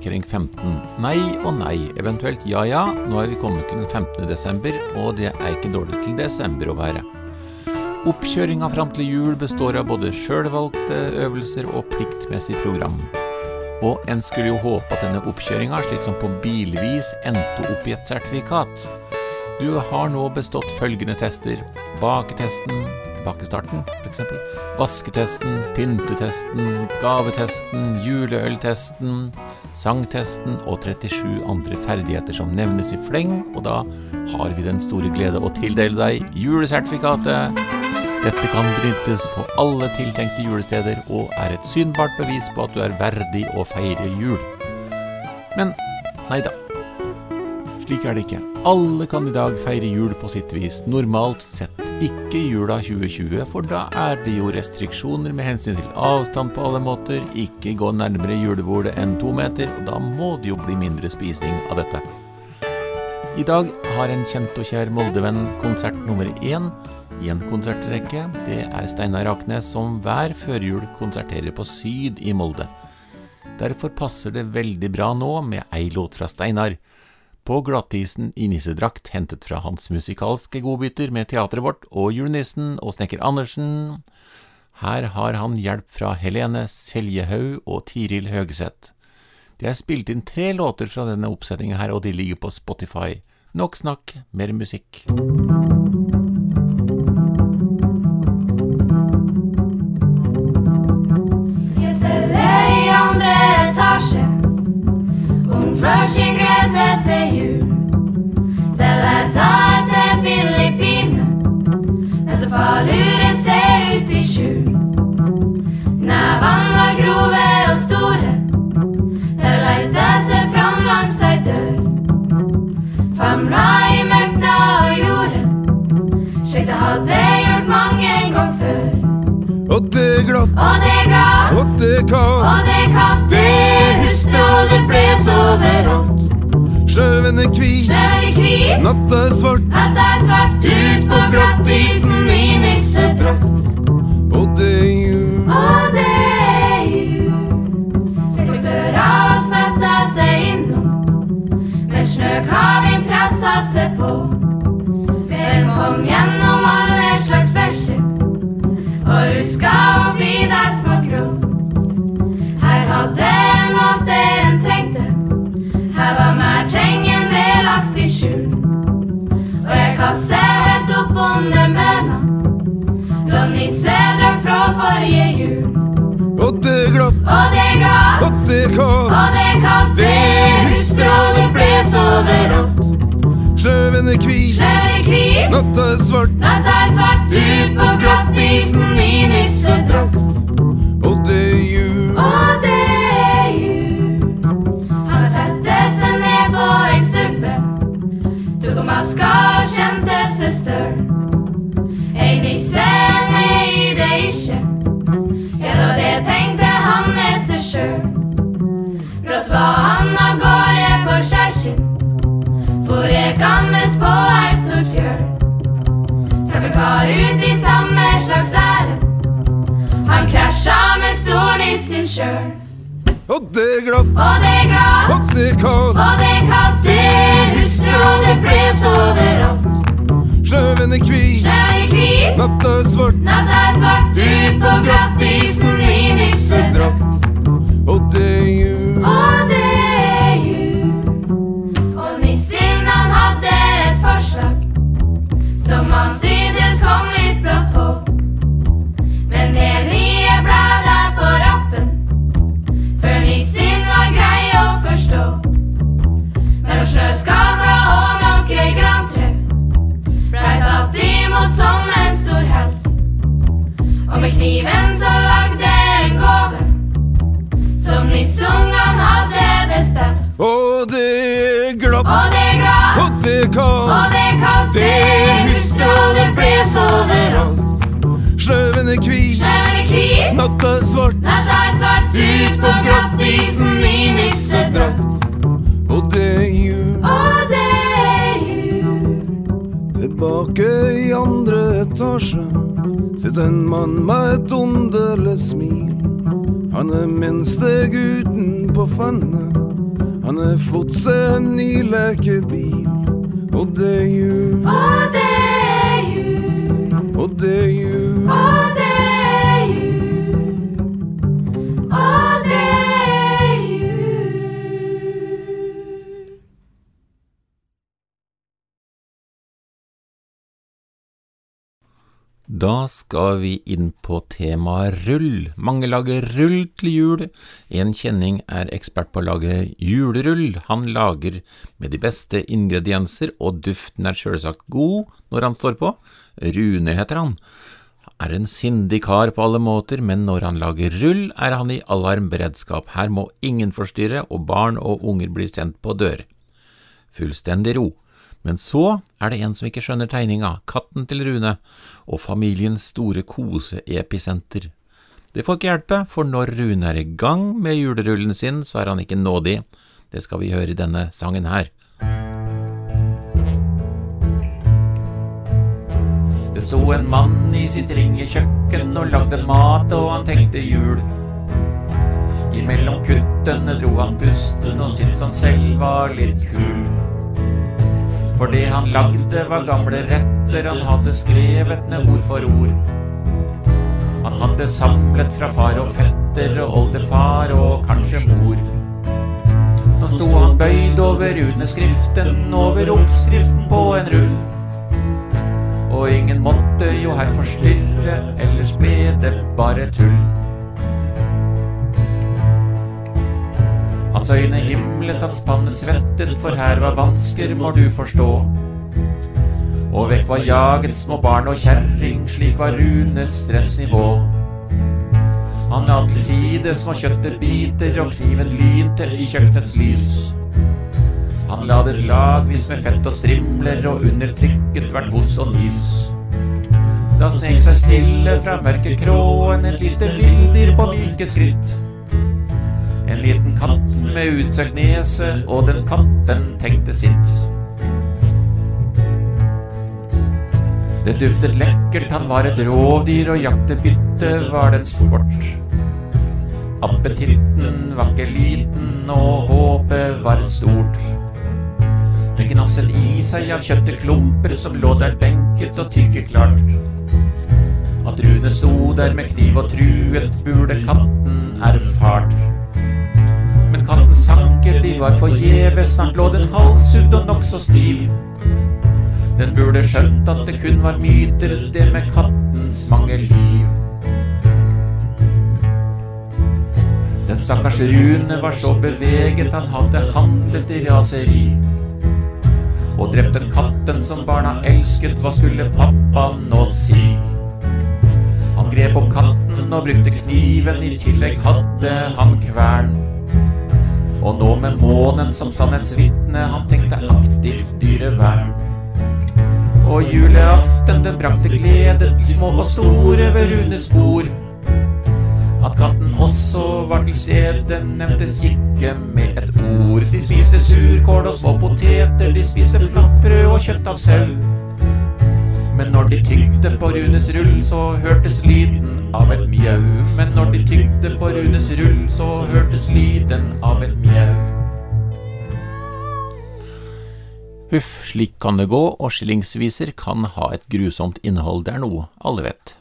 Ja, lukeparkering 15. Nei og nei, eventuelt ja ja. Nå er vi kommet til den 15. desember, og det er ikke dårlig til desember å være. Oppkjøringa fram til jul består av både sjølvalgte øvelser og pliktmessig program. Og en skulle jo håpe at denne oppkjøringa, slik som på bilvis, endte opp i et sertifikat. Du har nå bestått følgende tester. Baketesten, bakestarten f.eks. Vasketesten, pyntetesten, gavetesten, juleøltesten, sangtesten og 37 andre ferdigheter som nevnes i fleng, og da har vi den store glede å tildele deg julesertifikatet. Dette kan benyttes på alle tiltenkte julesteder og er et synbart bevis på at du er verdig å feire jul. Men nei da. Slik er det ikke. Alle kan i dag feire jul på sitt vis, normalt sett. Ikke jula 2020, for da er det jo restriksjoner med hensyn til avstand på alle måter, ikke gå nærmere julebordet enn to meter, og da må det jo bli mindre spising av dette. I dag har en kjent og kjær Moldevenn konsert nummer én i en konsertrekke. Det er Steinar Raknes som hver førjul konserterer på Syd i Molde. Derfor passer det veldig bra nå med ei låt fra Steinar. På glattisen i nissedrakt, hentet fra hans musikalske godbiter med teatret vårt og julenissen og snekker Andersen. Her har han hjelp fra Helene Seljehaug og Tiril Høgeseth. Det er spilt inn tre låter fra denne oppsetninga her, og de ligger på Spotify. Nok snakk, mer musikk. Ung flushing gresset til jul. Jeg tar til Filippine. Men så far lure seg ut i skjul. Nevene var grove og store. Til leite seg fram langs ei dør. Famla i mørkna og jorda. Slik det hadde gjort mange en gang før. Og det er glatt, Og det er glatt. og det er kaldt. Og det er kaldt, det bles overalt. Sjøen er hvit, natta er svart, natt er svart, ut på glattisen i nissedrakt. Helt opp under møna. Lå nissedrakt fra forrige jul. Og det glatt, Og det glatt, og det kaldt. og det kaldt, det det bles overalt. Sjøen er hvit, Snøen er hvit, natta er svart, natta er svart, ut på glattisen i nissedrakt. Han krasja med stornissen sjøl. Og det er glatt, Og det er glatt, og det er kaldt. og det er kaldt, det hustrer og det bles overalt. Sjøen er hvit, Sjøen er hvit, natta er svart, natta er svart, ut på glattisen i nissedrakt. Mellom snøskavler og noe grantre blei tatt imot som en stor helt. Og med kniven så lagde en gåve som nissungene hadde bestemt. Og det er glatt, Og det er glatt, og det er og det er kaldt, det hustrer og det bles overalt. Er Snøen er hvit, natta er svart, natta er svart, ut på glattisen i nissedrakt. Tilbake i andre etasje sitter en mann med et underlig smil. Han er minste gutten på fannet. Han har fått seg en ny lekebil. Og det er jul, Og det er jul, og det er jul. Da skal vi inn på temaet rull. Mange lager rull til jul. En kjenning er ekspert på å lage julerull. Han lager med de beste ingredienser, og duften er sjølsagt god når han står på. Rune heter han. Er en sindig kar på alle måter, men når han lager rull, er han i alarmberedskap. Her må ingen forstyrre, og barn og unger blir sendt på dør. Fullstendig ro. Men så er det en som ikke skjønner tegninga, katten til Rune, og familiens store koseepisenter. Det får ikke hjelpe, for når Rune er i gang med julerullen sin, så er han ikke nådig. Det skal vi høre i denne sangen her. Det sto en mann i sitt ringekjøkken og lagde mat, og han tenkte jul. Imellom kuttene dro han pusten og syntes han selv var litt kul. For det han lagde var gamle retter, han hadde skrevet ned ord for ord. Han hadde samlet fra far og fetter og oldefar og kanskje mor. Nå sto han bøyd over runeskriften, over oppskriften på en rull. Og ingen måtte jo her forstyrre, ellers ble det bare tull. Hans øyne himlet, hans panne svettet, for her var vansker, må du forstå. Og vekk var jaget små barn og kjerring, slik var Runes stressnivå. Han la til side små kjøttbiter, og kniven lynte i kjøkkenets lys. Han ladet lagvis med fett og strimler, og undertrykket hvert host og nys. Da snek seg stille fra mørke kråen et lite villdyr på myke skritt. En liten katt med utsøkt nese, og den katten tenkte sitt. Det duftet lekkert, han var et rovdyr, og jakte bytte var den sport. Appetitten var ikke liten, og håpet var stort. Det gnafset i seg av kjøtteklumper som lå der benket og tyggeklart. At Rune sto der med kniv og truet, burde katten erfart. Var forgjeves, snart lå den halshugd og nokså stiv. Den burde skjønt at det kun var myter, det med kattens mange liv. Den stakkars Rune var så beveget, han hadde handlet i raseri. Og drept den katten som barna elsket, hva skulle pappa nå si? Han grep opp katten og brukte kniven, i tillegg hadde han kvern. Og nå med månen som sannhetsvitne, han tenkte aktivt dyrevern. Og juleaften den brakte glede til små og store ved Runes bord. At katten også var til stede, nevntes ikke med et ord. De spiste surkål og små poteter, de spiste flatbrød og kjøtt av sau. Men når de tygde på Runes rull, så hørtes lyden av et mjau. Men når de tygde på Runes rull, så hørtes lyden av Huff, slik kan det gå, og skillingsviser kan ha et grusomt innhold, det er noe alle vet.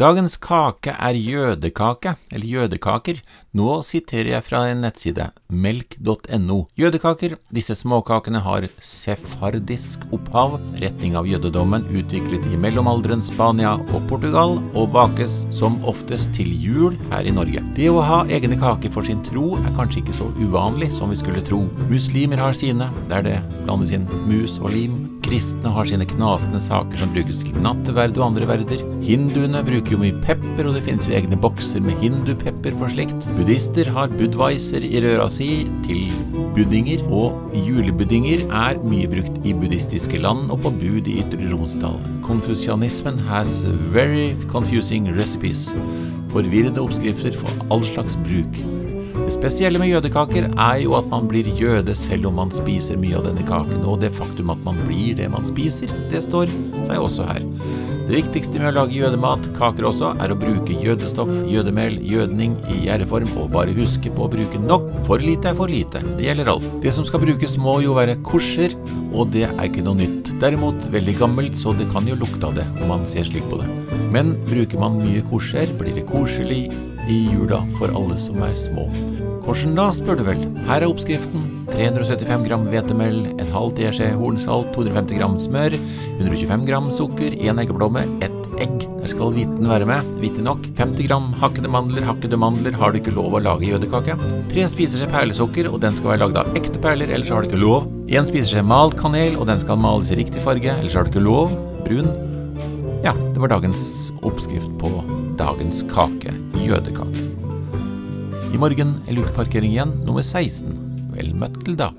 Dagens kake er jødekake, eller jødekaker. Nå siterer jeg fra en nettside, melk.no. Jødekaker, disse småkakene har sefardisk opphav, retning av jødedommen, utviklet i mellomalderen Spania og Portugal, og bakes som oftest til jul her i Norge. Det å ha egne kaker for sin tro er kanskje ikke så uvanlig som vi skulle tro. Muslimer har sine, der det blandes inn mus og lim. Kristne har sine knasende saker som brukes til natteverd og andre verder. Hinduene bruker jo mye pepper, og det finnes jo egne bokser med hindupepper for slikt. Buddhister har budweiser i røra si til buddinger, og julebuddinger er mye brukt i buddhistiske land og på bud i Ytre Romsdal. Konfusianismen has very confusing recipes. Forvirrede oppskrifter for all slags bruk. Det spesielle med jødekaker er jo at man blir jøde selv om man spiser mye av denne kaken, og det faktum at man blir det man spiser, det står seg også her. Det viktigste med å lage jødemat, kaker også, er å bruke jødestoff, jødemel, jødning i gjerdeform, og bare huske på å bruke nok. For lite er for lite. Det gjelder alt. Det som skal brukes må jo være kosher, og det er ikke noe nytt. Derimot veldig gammelt, så det kan jo lukte av det om man ser slik på det. Men bruker man mye kosher, blir det koselig i jula for alle som er små. Hvordan da, spør du vel. Her er oppskriften. 375 gram hvetemel, en halv teskje hornsalt, 250 gram smør, 125 gram sukker, én eggeplomme, ett egg. Der skal hviten være med. Hvite nok. 50 gram hakkede mandler. Hakkede mandler har du ikke lov å lage jødekake. Tre spiseskje perlesukker, og den skal være lagd av ekte perler, ellers har du ikke lov. Én spiseskje malt kanel, og den skal males i riktig farge, ellers har du ikke lov. Brun. Ja, det var dagens oppskrift på dagens kake. Jødekake. I morgen er lukeparkering igjen, nummer 16. Vel møtt til da.